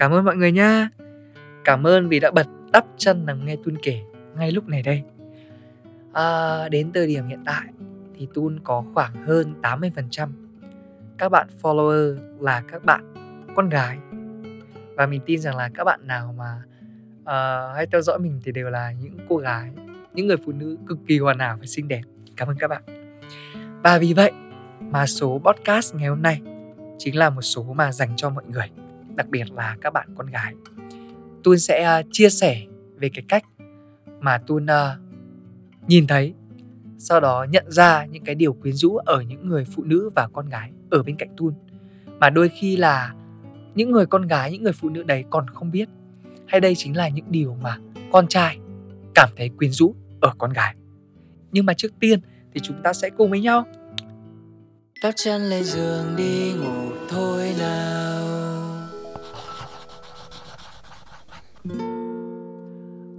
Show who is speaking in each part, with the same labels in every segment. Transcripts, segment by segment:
Speaker 1: Cảm ơn mọi người nha. Cảm ơn vì đã bật đắp chân nằm nghe Tun kể ngay lúc này đây. À, đến thời điểm hiện tại thì Tun có khoảng hơn 80% các bạn follower là các bạn con gái và mình tin rằng là các bạn nào mà uh, hay theo dõi mình thì đều là những cô gái những người phụ nữ cực kỳ hoàn hảo và xinh đẹp cảm ơn các bạn và vì vậy mà số podcast ngày hôm nay chính là một số mà dành cho mọi người đặc biệt là các bạn con gái. Tun sẽ ờ, chia sẻ về cái cách mà Tun ờ, nhìn thấy, sau đó nhận ra những cái điều quyến rũ ở những người phụ nữ và con gái ở bên cạnh Tun. Mà đôi khi là những người con gái, những người phụ nữ đấy còn không biết, hay đây chính là những điều mà con trai cảm thấy quyến rũ ở con gái. Nhưng mà trước tiên thì chúng ta sẽ cùng với nhau.
Speaker 2: Đắp chân lên giường đi ngủ thôi nào.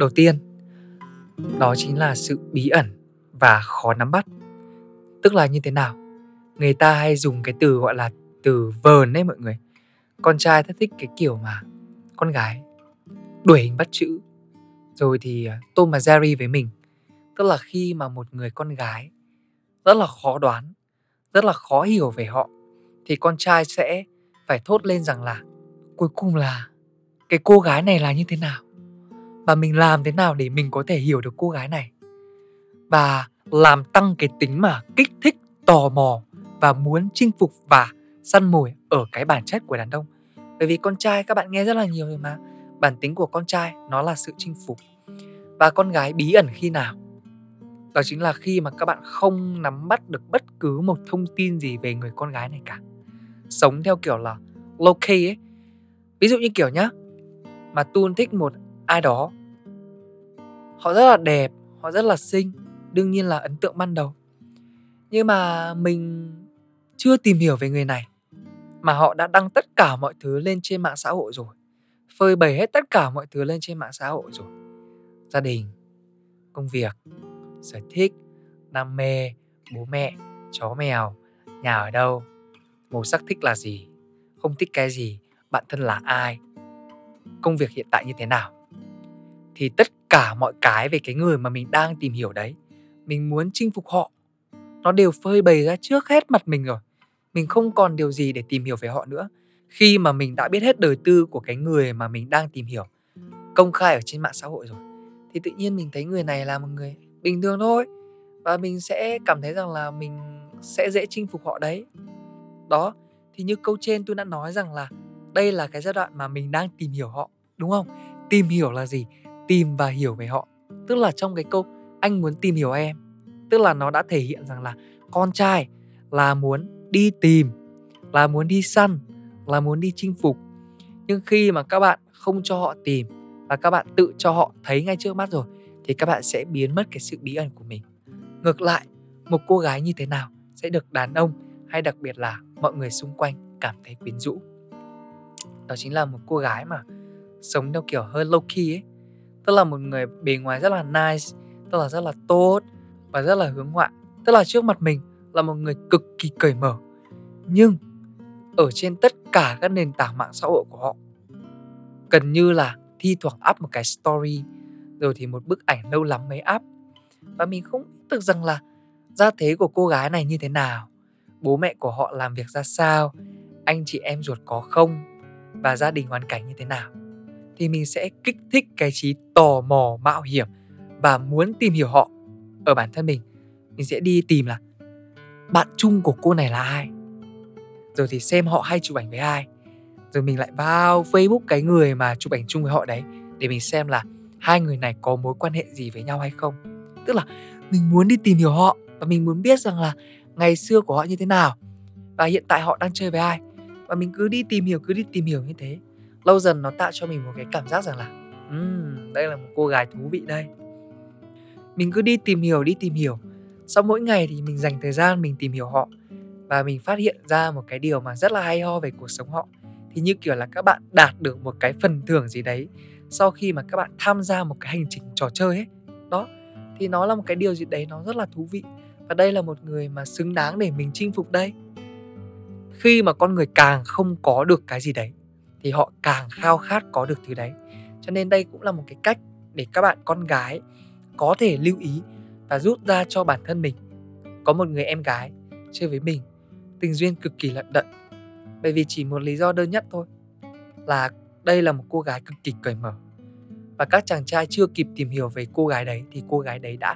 Speaker 1: Đầu tiên. Đó chính là sự bí ẩn và khó nắm bắt. Tức là như thế nào? Người ta hay dùng cái từ gọi là từ vờn đấy mọi người. Con trai rất thích cái kiểu mà con gái, đuổi hình bắt chữ. Rồi thì à, tôi Tom và Jerry với mình. Tức là khi mà một người con gái rất là khó đoán, rất là khó hiểu về họ, thì con trai sẽ phải thốt lên rằng là cuối cùng là cái cô gái này là như thế nào? Và mình làm thế nào để mình có thể hiểu được cô gái này? Và làm tăng cái tính mà kích thích, tò mò và muốn chinh phục và săn mồi ở cái bản chất của đàn ông. Bởi vì con trai các bạn nghe rất là nhiều rồi mà. Bản tính của con trai nó là sự chinh phục. Và con gái bí ẩn khi nào? Đó chính là khi mà các bạn không nắm bắt được bất cứ một thông tin gì về người con gái này cả. Sống theo kiểu là low key ấy. Ví dụ như kiểu nhá, mà tun thích một ai đó. Họ rất là đẹp, họ rất là xinh, đương nhiên là ấn tượng ban đầu. Nhưng mà mình chưa tìm hiểu về người này, mà họ đã đăng tất cả mọi thứ lên trên mạng xã hội rồi, phơi bày hết tất cả mọi thứ lên trên mạng xã hội rồi. Gia đình, công việc, sở thích, đam mê, bố mẹ, chó mèo, nhà ở đâu, màu sắc thích là gì, không thích cái gì, bạn thân là ai, công việc hiện tại như thế nào thì tất cả mọi cái về cái người mà mình đang tìm hiểu đấy, mình muốn chinh phục họ, nó đều phơi bày ra trước hết mặt mình rồi. Mình không còn điều gì để tìm hiểu về họ nữa. Khi mà mình đã biết hết đời tư của cái người mà mình đang tìm hiểu, công khai ở trên mạng xã hội rồi, thì tự nhiên mình thấy người này là một người bình thường thôi. Và mình sẽ cảm thấy rằng là mình sẽ dễ chinh phục họ đấy. Đó, thì như câu trên tôi đã nói rằng là đây là cái giai đoạn mà mình đang tìm hiểu họ, đúng không? Tìm hiểu là gì? Tìm và hiểu về họ. Tức là trong cái câu, anh muốn tìm hiểu em. Tức là nó đã thể hiện rằng là con trai là muốn đi tìm, là muốn đi săn, là muốn đi chinh phục. Nhưng khi mà các bạn không cho họ tìm và các bạn tự cho họ thấy ngay trước mắt rồi, thì các bạn sẽ biến mất cái sự bí ẩn của mình. Ngược lại, một cô gái như thế nào sẽ được đàn ông hay đặc biệt là mọi người xung quanh cảm thấy quyến rũ? Đó chính là một cô gái mà sống theo kiểu hơi low key ấy tức là một người bề ngoài rất là nice, tức là rất là tốt và rất là hướng ngoại. Tức là trước mặt mình là một người cực kỳ cởi mở. Nhưng ở trên tất cả các nền tảng mạng xã hội của họ, gần như là thi thoảng up một cái story, rồi thì một bức ảnh lâu lắm mới up. Và mình không biết được rằng là gia thế của cô gái này như thế nào, bố mẹ của họ làm việc ra sao, anh chị em ruột có không và gia đình hoàn cảnh như thế nào thì mình sẽ kích thích cái trí tò mò, mạo hiểm và muốn tìm hiểu họ ở bản thân mình. Mình sẽ đi tìm là bạn chung của cô này là ai? Rồi thì xem họ hay chụp ảnh với ai. Rồi mình lại vào facebook cái người mà chụp ảnh chung với họ đấy để mình xem là hai người này có mối quan hệ gì với nhau hay không. Tức là mình muốn đi tìm hiểu họ và mình muốn biết rằng là ngày xưa của họ như thế nào và hiện tại họ đang chơi với ai. Và mình cứ đi tìm hiểu, cứ đi tìm hiểu như thế lâu dần nó tạo cho mình một cái cảm giác rằng là um, đây là một cô gái thú vị đây. Mình cứ đi tìm hiểu đi tìm hiểu. Sau mỗi ngày thì mình dành thời gian mình tìm hiểu họ và mình phát hiện ra một cái điều mà rất là hay ho về cuộc sống họ. Thì như kiểu là các bạn đạt được một cái phần thưởng gì đấy sau khi mà các bạn tham gia một cái hành trình trò chơi ấy. Đó thì nó là một cái điều gì đấy nó rất là thú vị và đây là một người mà xứng đáng để mình chinh phục đây. Khi mà con người càng không có được cái gì đấy thì họ càng khao khát có được thứ đấy. Cho nên đây cũng là một cái cách để các bạn con gái có thể lưu ý và rút ra cho bản thân mình. Có một người em gái chơi với mình, tình duyên cực kỳ lận đận. Bởi vì chỉ một lý do đơn nhất thôi, là đây là một cô gái cực kỳ cởi mở. Và các chàng trai chưa kịp tìm hiểu về cô gái đấy thì cô gái đấy đã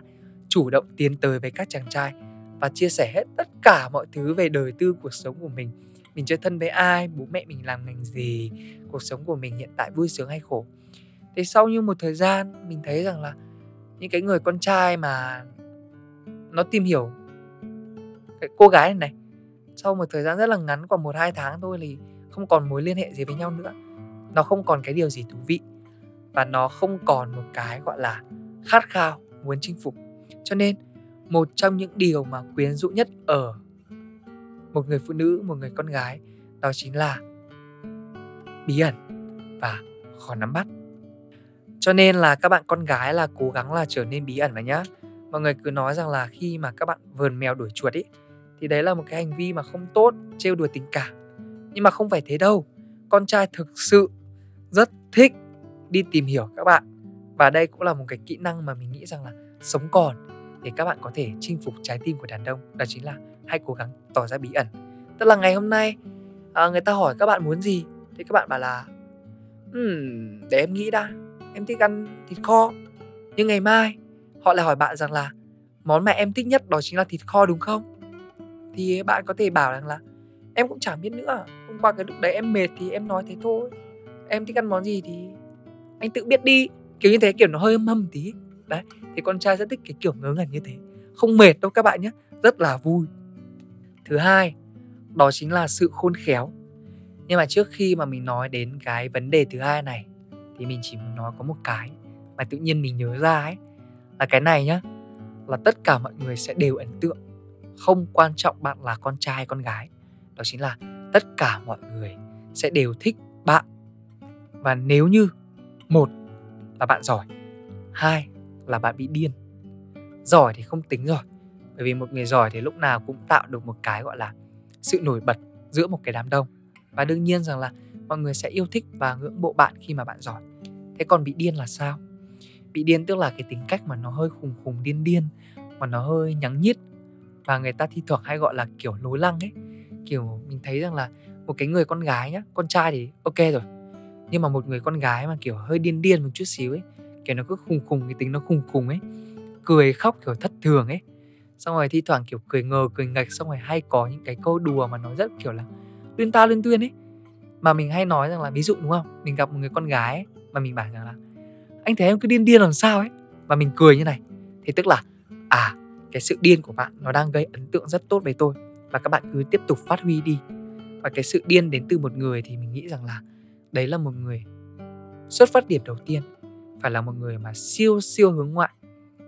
Speaker 1: chủ động tiến tới với các chàng trai và chia sẻ hết tất cả mọi thứ về đời tư cuộc sống của mình mình chơi thân với ai, bố mẹ mình làm ngành gì, cuộc sống của mình hiện tại vui sướng hay khổ. Thế sau như một thời gian, mình thấy rằng là những cái người con trai mà nó tìm hiểu cái cô gái này này, sau một thời gian rất là ngắn, khoảng một hai tháng thôi thì không còn mối liên hệ gì với nhau nữa. Nó không còn cái điều gì thú vị và nó không còn một cái gọi là khát khao muốn chinh phục. Cho nên, một trong những điều mà quyến rũ nhất ở một người phụ nữ, một người con gái, đó chính là bí ẩn và khó nắm bắt. Cho nên là các bạn con gái là cố gắng là trở nên bí ẩn vào nhá. Mọi người cứ nói rằng là khi mà các bạn vờn mèo đuổi chuột ấy thì đấy là một cái hành vi mà không tốt, trêu đùa tình cảm. Nhưng mà không phải thế đâu. Con trai thực sự rất thích đi tìm hiểu các bạn. Và đây cũng là một cái kỹ năng mà mình nghĩ rằng là sống còn để các bạn có thể chinh phục trái tim của đàn ông, đó chính là hãy cố gắng tỏ ra bí ẩn. Tức là ngày hôm nay à, người ta hỏi các bạn muốn gì thì các bạn bảo là hmm, để em nghĩ đã em thích ăn thịt kho. Nhưng ngày mai họ lại hỏi bạn rằng là món mà em thích nhất đó chính là thịt kho đúng không? Thì bạn có thể bảo rằng là em cũng chẳng biết nữa hôm qua cái lúc đấy em mệt thì em nói thế thôi. Em thích ăn món gì thì anh tự biết đi. Kiểu như thế kiểu nó hơi mâm tí. Đấy thì con trai rất thích cái kiểu ngớ ngẩn như thế. Không mệt đâu các bạn nhé rất là vui thứ hai, đó chính là sự khôn khéo. Nhưng mà trước khi mà mình nói đến cái vấn đề thứ hai này, thì mình chỉ muốn nói có một cái mà tự nhiên mình nhớ ra ấy, là cái này nhá, là tất cả mọi người sẽ đều ấn tượng. Không quan trọng bạn là con trai hay con gái, đó chính là tất cả mọi người sẽ đều thích bạn. Và nếu như, một là bạn giỏi, hai là bạn bị điên. Giỏi thì không tính rồi bởi vì một người giỏi thì lúc nào cũng tạo được một cái, gọi là, sự nổi bật giữa một cái đám đông. Và đương nhiên rằng là mọi người sẽ yêu thích và ngưỡng mộ bạn khi mà bạn giỏi. Thế còn bị điên là sao? Bị điên tức là cái tính cách mà nó hơi khùng khùng, điên điên, mà nó hơi nhắng nhít. Và người ta thi thoảng hay gọi là kiểu lối lăng ấy. Kiểu mình thấy rằng là một cái người con gái nhá, con trai thì ok rồi. Nhưng mà một người con gái mà kiểu hơi điên điên một chút xíu ấy, kiểu nó cứ khùng khùng, cái tính nó khùng khùng ấy, cười khóc kiểu thất thường ấy xong rồi thi thoảng kiểu cười ngờ cười ngạch xong rồi hay có những cái câu đùa mà nó rất kiểu là luyên ta luyên tuyên ấy. Mà mình hay nói rằng là ví dụ đúng không? Mình gặp một người con gái ấy, mà mình bảo rằng là anh thấy em cứ điên điên làm sao ấy? Mà mình cười như này. Thì tức là à cái sự điên của bạn nó đang gây ấn tượng rất tốt với tôi và các bạn cứ tiếp tục phát huy đi. Và cái sự điên đến từ một người thì mình nghĩ rằng là đấy là một người xuất phát điểm đầu tiên phải là một người mà siêu siêu hướng ngoại.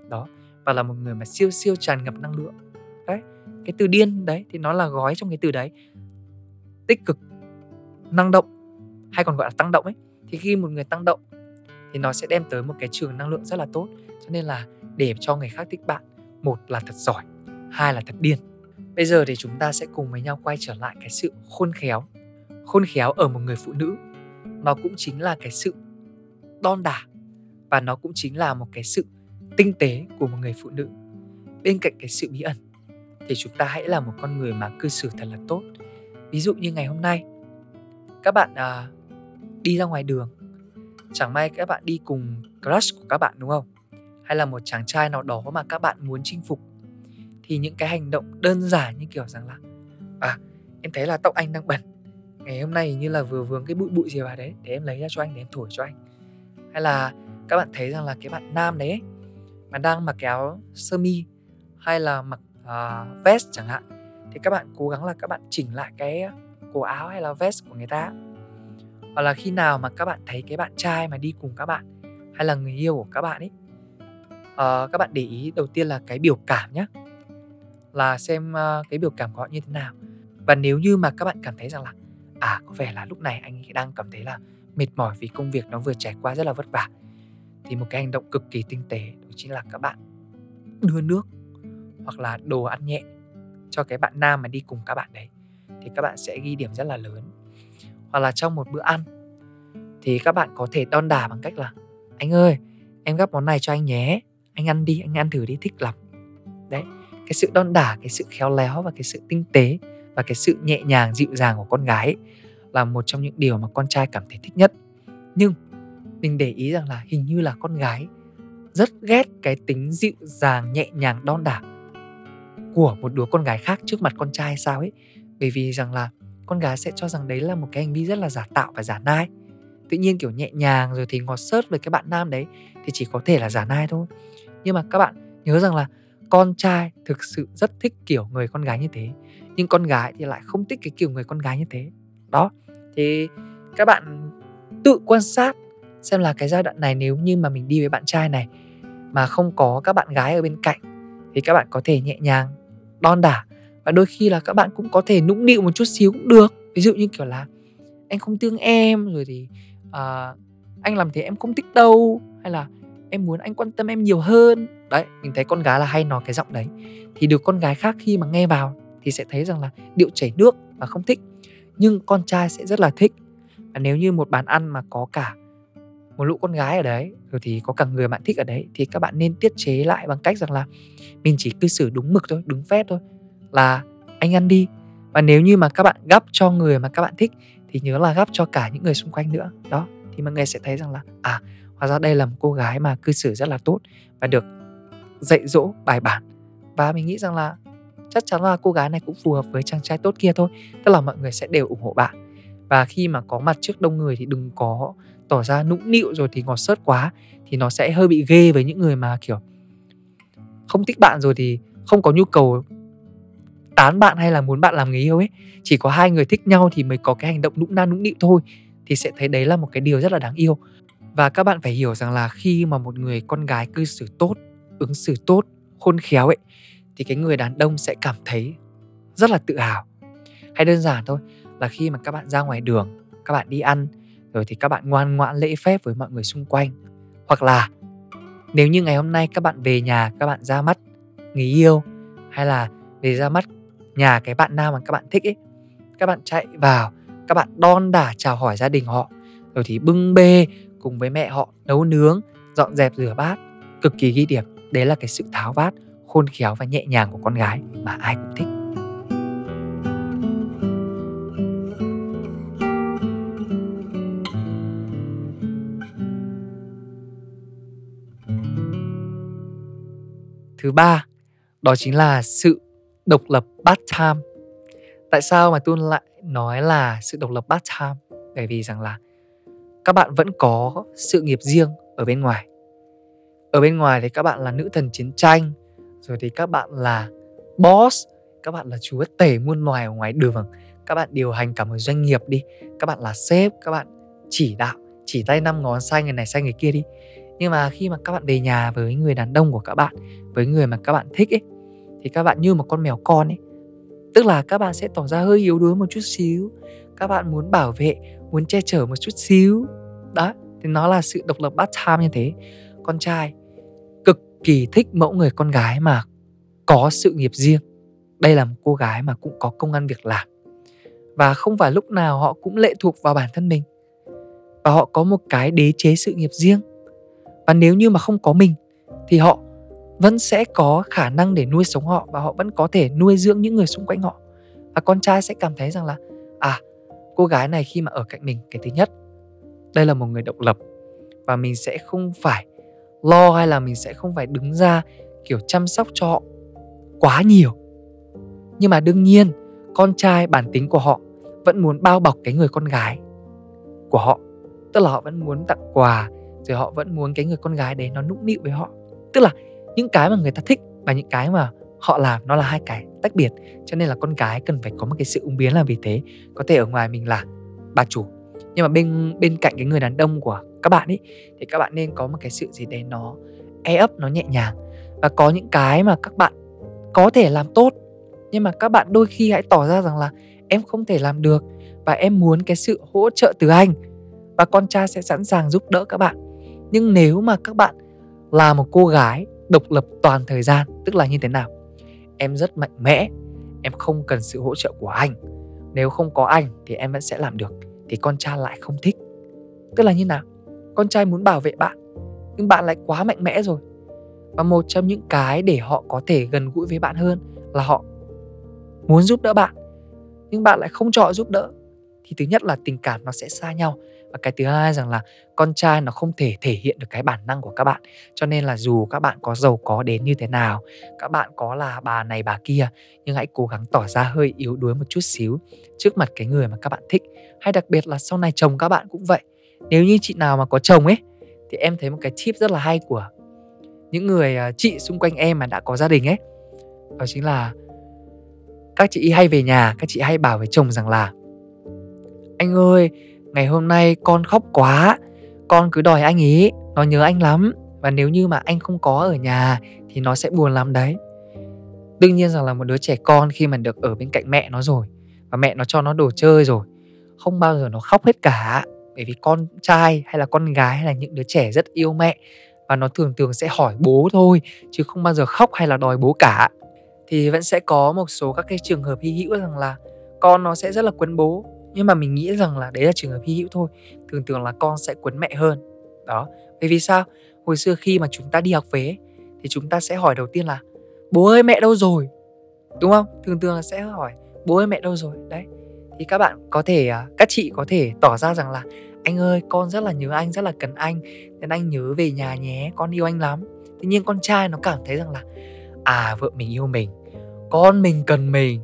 Speaker 1: Đó và là một người mà siêu siêu tràn ngập năng lượng. Đấy, cái từ điên đấy thì nó là gói trong cái từ đấy. Tích cực, năng động, hay còn gọi là tăng động ấy. Thì khi một người tăng động thì nó sẽ đem tới một cái trường năng lượng rất là tốt. Cho nên là để cho người khác thích bạn, một là thật giỏi, hai là thật điên. Bây giờ thì chúng ta sẽ cùng với nhau quay trở lại cái sự khôn khéo. Khôn khéo ở một người phụ nữ, nó cũng chính là cái sự đon đả và nó cũng chính là một cái sự tinh tế của một người phụ nữ. Bên cạnh cái sự bí ẩn thì chúng ta hãy là một con người mà cư xử thật là tốt. Ví dụ như ngày hôm nay các bạn à, đi ra ngoài đường. Chẳng may các bạn đi cùng crush của các bạn đúng không? Hay là một chàng trai nào đó mà các bạn muốn chinh phục. Thì những cái hành động đơn giản như kiểu rằng là à em thấy là tóc anh đang bẩn. Ngày hôm nay như là vừa vướng cái bụi bụi gì vào đấy để em lấy ra cho anh để em thổi cho anh. Hay là các bạn thấy rằng là cái bạn nam đấy mà đang mặc áo sơ mi hay là mặc uh, vest chẳng hạn thì các bạn cố gắng là các bạn chỉnh lại cái cổ áo hay là vest của người ta. Hoặc là khi nào mà các bạn thấy cái bạn trai mà đi cùng các bạn hay là người yêu của các bạn ấy uh, các bạn để ý đầu tiên là cái biểu cảm nhé là xem uh, cái biểu cảm của họ như thế nào. Và nếu như mà các bạn cảm thấy rằng là à có vẻ là lúc này anh ấy đang cảm thấy là mệt mỏi vì công việc nó vừa trải qua rất là vất vả thì một cái hành động cực kỳ tinh tế đó chính là các bạn đưa nước hoặc là đồ ăn nhẹ cho cái bạn nam mà đi cùng các bạn đấy thì các bạn sẽ ghi điểm rất là lớn. Hoặc là trong một bữa ăn thì các bạn có thể đon đả bằng cách là anh ơi em gắp món này cho anh nhé anh ăn đi anh ăn thử đi thích lắm. Đấy cái sự đon đả cái sự khéo léo và cái sự tinh tế và cái sự nhẹ nhàng dịu dàng của con gái ấy, là một trong những điều mà con trai cảm thấy thích nhất. Nhưng mình để ý rằng là hình như là con gái rất ghét cái tính dịu dàng, nhẹ nhàng, đon đả của một đứa con gái khác trước mặt con trai sao ấy. Bởi vì rằng là con gái sẽ cho rằng đấy là một cái hành vi rất là giả tạo và giả nai. Tự nhiên kiểu nhẹ nhàng rồi thì ngọt sớt với cái bạn nam đấy thì chỉ có thể là giả nai thôi. Nhưng mà các bạn nhớ rằng là con trai thực sự rất thích kiểu người con gái như thế, nhưng con gái thì lại không thích cái kiểu người con gái như thế. Đó, thì các bạn tự quan sát xem là cái giai đoạn này nếu như mà mình đi với bạn trai này mà không có các bạn gái ở bên cạnh thì các bạn có thể nhẹ nhàng đon đả. Và đôi khi là các bạn cũng có thể nũng nịu một chút xíu cũng được. Ví dụ như kiểu là anh không thương em rồi thì uh, anh làm thế em không thích đâu hay là em muốn anh quan tâm em nhiều hơn đấy mình thấy con gái là hay nói cái giọng đấy. Thì được con gái khác khi mà nghe vào thì sẽ thấy rằng là điệu chảy nước và không thích. Nhưng con trai sẽ rất là thích. Và nếu như một bàn ăn mà có cả một lũ con gái ở đấy, rồi thì có cả người bạn thích ở đấy, thì các bạn nên tiết chế lại bằng cách rằng là mình chỉ cư xử đúng mực thôi, đúng phép thôi, là anh ăn đi. Và nếu như mà các bạn gắp cho người mà các bạn thích, thì nhớ là gắp cho cả những người xung quanh nữa. Đó, thì mọi người sẽ thấy rằng là à hóa ra đây là một cô gái mà cư xử rất là tốt và được dạy dỗ, bài bản. Và mình nghĩ rằng là chắc chắn là cô gái này cũng phù hợp với chàng trai tốt kia thôi, tức là mọi người sẽ đều ủng hộ bạn. Và khi mà có mặt trước đông người thì đừng có tỏ ra nũng nịu rồi thì ngọt sớt quá, thì nó sẽ hơi bị ghê với những người mà, kiểu, không thích bạn rồi thì không có nhu cầu tán bạn hay là muốn bạn làm người yêu ấy. Chỉ có hai người thích nhau thì mới có cái hành động nũng na nũng nịu thôi, thì sẽ thấy đấy là một cái điều rất là đáng yêu. Và các bạn phải hiểu rằng là khi mà một người con gái cư xử tốt, ứng xử tốt, khôn khéo ấy, thì cái người đàn ông sẽ cảm thấy rất là tự hào. Hay đơn giản thôi là khi mà các bạn ra ngoài đường, các bạn đi ăn rồi thì các bạn ngoan ngoãn lễ phép với mọi người xung quanh. Hoặc là, nếu như ngày hôm nay các bạn về nhà, các bạn ra mắt người yêu, hay là về ra mắt nhà cái bạn nam mà các bạn thích ấy, các bạn chạy vào, các bạn đon đả chào hỏi gia đình họ, rồi thì bưng bê cùng với mẹ họ nấu nướng, dọn dẹp rửa bát, cực kỳ ghi điểm. Đấy là cái sự tháo vát, khôn khéo và nhẹ nhàng của con gái mà ai cũng thích. Thứ ba, đó chính là sự độc lập part time tại sao mà tôi lại nói là sự độc lập part time bởi vì rằng là các bạn vẫn có sự nghiệp riêng ở bên ngoài. Ở bên ngoài thì các bạn là nữ thần chiến tranh, rồi thì các bạn là boss, các bạn là chúa tể muôn loài ở ngoài đường. Các bạn điều hành cả một doanh nghiệp đi, các bạn là sếp, các bạn chỉ đạo, chỉ tay năm ngón, sai người này, sai người kia đi nhưng mà khi mà các bạn về nhà với người đàn ông của các bạn, với người mà các bạn thích ấy, thì các bạn như một con mèo con ấy. Tức là các bạn sẽ tỏ ra hơi yếu đuối một chút xíu, các bạn muốn bảo vệ, muốn che chở một chút xíu. Đó, thì nó là sự độc lập bát tham như thế. Con trai cực kỳ thích mẫu người con gái mà có sự nghiệp riêng. Đây là một cô gái mà cũng có công ăn việc làm. Và không phải lúc nào họ cũng lệ thuộc vào bản thân mình. Và họ có một cái đế chế sự nghiệp riêng và nếu như mà không có mình, thì họ vẫn sẽ có khả năng để nuôi sống họ và họ vẫn có thể nuôi dưỡng những người xung quanh họ. Và con trai sẽ cảm thấy rằng là à cô gái này khi mà ở cạnh mình, cái thứ nhất, đây là một người độc lập và mình sẽ không phải lo hay là mình sẽ không phải đứng ra, kiểu, chăm sóc cho họ quá nhiều. Nhưng mà đương nhiên, con trai bản tính của họ vẫn muốn bao bọc cái người con gái của họ. Tức là họ vẫn muốn tặng quà rồi họ vẫn muốn cái người con gái đấy nó nũng nịu với họ. Tức là những cái mà người ta thích và những cái mà họ làm nó là hai cái tách biệt. Cho nên là con gái cần phải có một cái sự ứng biến là vì thế. Có thể ở ngoài mình là bà chủ. Nhưng mà bên bên cạnh cái người đàn ông của các bạn ấy, thì các bạn nên có một cái sự gì đấy nó e ấp, nó nhẹ nhàng. Và có những cái mà các bạn có thể làm tốt, nhưng mà các bạn đôi khi hãy tỏ ra rằng là em không thể làm được và em muốn cái sự hỗ trợ từ anh. Và con trai sẽ sẵn sàng giúp đỡ các bạn nhưng nếu mà các bạn là một cô gái độc lập toàn thời gian, tức là như thế nào? Em rất mạnh mẽ, em không cần sự hỗ trợ của anh. Nếu không có anh thì em vẫn sẽ làm được, thì con trai lại không thích. Tức là như nào? Con trai muốn bảo vệ bạn, nhưng bạn lại quá mạnh mẽ rồi. Và một trong những cái để họ có thể gần gũi với bạn hơn là họ muốn giúp đỡ bạn, nhưng bạn lại không cho họ giúp đỡ, thì thứ nhất là tình cảm nó sẽ xa nhau và cái thứ hai rằng là con trai nó không thể thể hiện được cái bản năng của các bạn. Cho nên là dù các bạn có giàu có đến như thế nào, các bạn có là bà này bà kia, nhưng hãy cố gắng tỏ ra hơi yếu đuối một chút xíu trước mặt cái người mà các bạn thích. Hay đặc biệt là sau này chồng các bạn cũng vậy. Nếu như chị nào mà có chồng ấy, thì em thấy một cái tip rất là hay của những người à, chị xung quanh em mà đã có gia đình ấy. Đó chính là các chị hay về nhà, các chị hay bảo với chồng rằng là, anh ơi ngày hôm nay con khóc quá. Con cứ đòi anh ý, nó nhớ anh lắm. Và nếu như mà anh không có ở nhà thì nó sẽ buồn lắm đấy. Đương nhiên rằng là một đứa trẻ con khi mà được ở bên cạnh mẹ nó rồi, và mẹ nó cho nó đồ chơi rồi, không bao giờ nó khóc hết cả. Bởi vì con trai hay là con gái hay là những đứa trẻ rất yêu mẹ, và nó thường thường sẽ hỏi bố thôi, chứ không bao giờ khóc hay là đòi bố cả. Thì vẫn sẽ có một số các cái trường hợp hy hữu rằng là con nó sẽ rất là quấn bố nhưng mà mình nghĩ rằng là đấy là trường hợp hy hữu thôi. Thường thường là con sẽ quấn mẹ hơn. Đó. Bởi vì sao? Hồi xưa khi mà chúng ta đi học về thì chúng ta sẽ hỏi đầu tiên là bố ơi mẹ đâu rồi? Đúng không? Thường thường là sẽ hỏi bố ơi mẹ đâu rồi? Đấy. Thì các bạn có thể à, các chị có thể tỏ ra rằng là anh ơi con rất là nhớ anh rất là cần anh nên anh nhớ về nhà nhé con yêu anh lắm. Tuy nhiên con trai nó cảm thấy rằng là à vợ mình yêu mình con mình cần mình.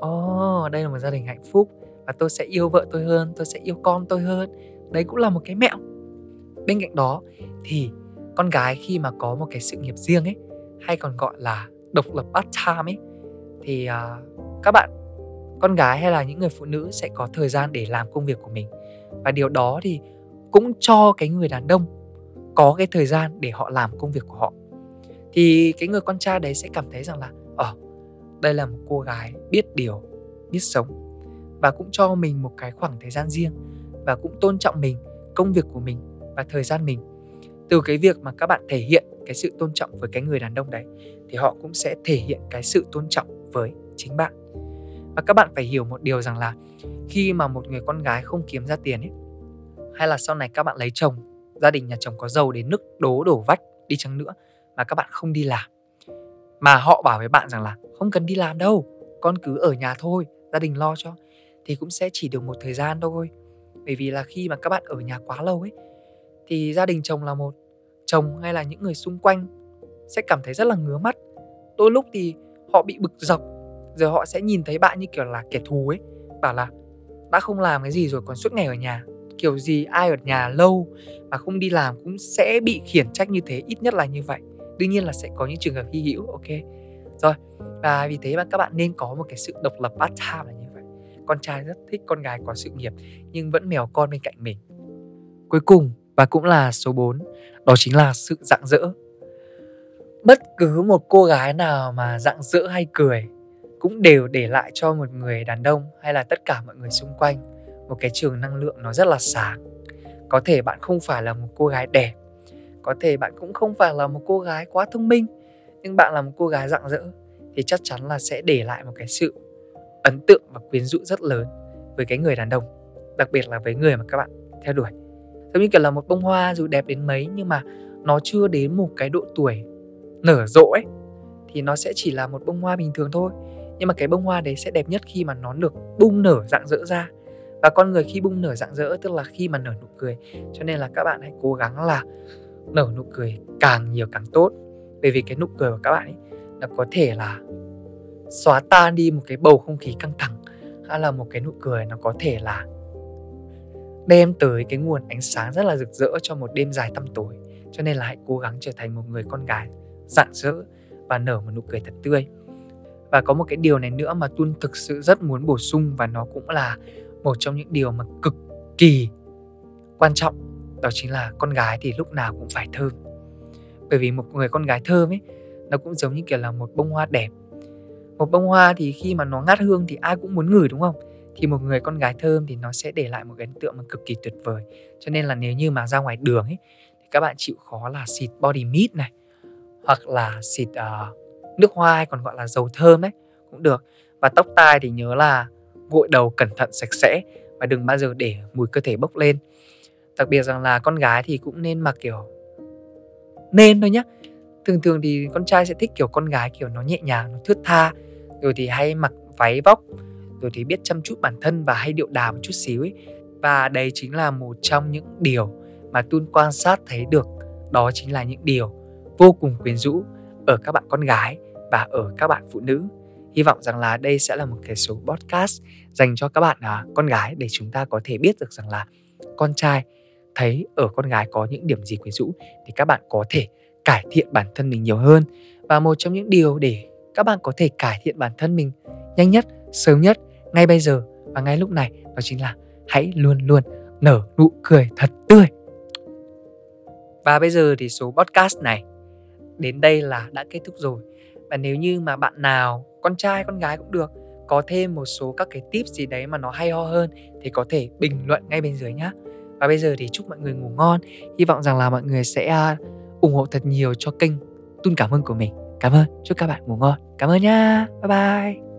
Speaker 1: Ồ oh, đây là một gia đình hạnh phúc và tôi sẽ yêu vợ tôi hơn tôi sẽ yêu con tôi hơn. Đấy cũng là một cái mẹo. Bên cạnh đó thì con gái khi mà có một cái sự nghiệp riêng ấy hay còn gọi là độc lập part time ấy thì uh, các bạn con gái hay là những người phụ nữ sẽ có thời gian để làm công việc của mình. Và điều đó thì cũng cho cái người đàn ông có cái thời gian để họ làm công việc của họ. Thì cái người con trai đấy sẽ cảm thấy rằng là ờ đây là một cô gái biết điều biết sống và cũng cho mình một cái khoảng thời gian riêng. Và cũng tôn trọng mình, công việc của mình và thời gian mình. Từ cái việc mà các bạn thể hiện cái sự tôn trọng với cái người đàn ông đấy, thì họ cũng sẽ thể hiện cái sự tôn trọng với chính bạn. Và các bạn phải hiểu một điều rằng là khi mà một người con gái không kiếm ra tiền ấy, hay là sau này các bạn lấy chồng, gia đình nhà chồng có giàu đến nức đố đổ vách, đi chăng nữa mà các bạn không đi làm. Mà họ bảo với bạn rằng là không cần đi làm đâu, con cứ ở nhà thôi, gia đình lo cho thì cũng sẽ chỉ được một thời gian thôi. Bởi vì là khi mà các bạn ở nhà quá lâu ấy, thì gia đình chồng là một, chồng hay là những người xung quanh sẽ cảm thấy rất là ngứa mắt. Đôi lúc thì họ bị bực dọc, rồi họ sẽ nhìn thấy bạn như kiểu là kẻ thù ấy, bảo là đã không làm cái gì rồi còn suốt ngày ở nhà. Kiểu gì ai ở nhà lâu mà không đi làm cũng sẽ bị khiển trách như thế, ít nhất là như vậy. Đương nhiên là sẽ có những trường hợp hy hữu, ok. Rồi, và vì thế mà các bạn nên có một cái sự độc lập part time là như con trai rất thích con gái có sự nghiệp nhưng vẫn mèo con bên cạnh mình. Cuối cùng, và cũng là số 4 đó chính là sự rạng rỡ. Bất cứ một cô gái nào mà rạng rỡ hay cười cũng đều để lại cho một người đàn ông hay là tất cả mọi người xung quanh một cái trường năng lượng nó rất là sáng. Có thể bạn không phải là một cô gái đẹp, có thể bạn cũng không phải là một cô gái quá thông minh, nhưng bạn là một cô gái rạng rỡ thì chắc chắn là sẽ để lại một cái sự ấn tượng và quyến rũ rất lớn với cái người đàn ông, đặc biệt là với người mà các bạn theo đuổi. Giống như kiểu là một bông hoa dù đẹp đến mấy nhưng mà nó chưa đến một cái độ tuổi nở rộ ấy, thì nó sẽ chỉ là một bông hoa bình thường thôi. Nhưng mà cái bông hoa đấy sẽ đẹp nhất khi mà nó được bung nở rạng rỡ ra. Và con người khi bung nở rạng rỡ, tức là khi mà nở nụ cười, cho nên là các bạn hãy cố gắng là nở nụ cười càng nhiều càng tốt. Bởi vì cái nụ cười của các bạn ấy, nó có thể là xóa tan đi một cái bầu không khí căng thẳng, hay là một cái nụ cười nó có thể là đem tới cái nguồn ánh sáng rất là rực rỡ cho một đêm dài tăm tối. Cho nên là hãy cố gắng trở thành một người con gái rạng rỡ và nở một nụ cười thật tươi. Và có một cái điều này nữa mà tuân thực sự rất muốn bổ sung và nó cũng là một trong những điều mà cực kỳ quan trọng, đó chính là con gái thì lúc nào cũng phải thơm. Bởi vì một người con gái thơm ấy, nó cũng giống như kiểu là một bông hoa đẹp một bông hoa thì khi mà nó ngát hương thì ai cũng muốn ngửi đúng không? Thì một người con gái thơm thì nó sẽ để lại một cái ấn tượng mà cực kỳ tuyệt vời. Cho nên là nếu như mà ra ngoài đường ấy thì các bạn chịu khó là xịt body mist này hoặc là xịt uh, nước hoa hay còn gọi là dầu thơm đấy cũng được. Và tóc tai thì nhớ là gội đầu cẩn thận sạch sẽ và đừng bao giờ để mùi cơ thể bốc lên. Đặc biệt rằng là con gái thì cũng nên mặc kiểu nên thôi nhá. Thường thường thì con trai sẽ thích kiểu con gái kiểu nó nhẹ nhàng nó thướt tha rồi thì hay mặc váy vóc rồi thì biết chăm chút bản thân và hay điệu đà một chút xíu ấy và đây chính là một trong những điều mà Tun quan sát thấy được. Đó chính là những điều vô cùng quyến rũ ở các bạn con gái và ở các bạn phụ nữ. Hy vọng rằng là đây sẽ là một cái số podcast dành cho các bạn à, con gái để chúng ta có thể biết được rằng là con trai thấy ở con gái có những điểm gì quyến rũ thì các bạn có thể cải thiện bản thân mình nhiều hơn. Và một trong những điều để các bạn có thể cải thiện bản thân mình nhanh nhất, sớm nhất, ngay bây giờ và ngay lúc này. Đó chính là hãy luôn luôn nở nụ cười thật tươi. Và bây giờ thì số podcast này đến đây là đã kết thúc rồi. Và nếu như mà bạn nào, con trai, con gái cũng được, có thêm một số các cái tips gì đấy mà nó hay ho hơn thì có thể bình luận ngay bên dưới nhá. Và bây giờ thì chúc mọi người ngủ ngon. Hy vọng rằng là mọi người sẽ à, ủng hộ thật nhiều cho kênh tun cảm ơn của mình cảm ơn. Chúc các bạn ngủ ngon. Cảm ơn nha. Bye bye.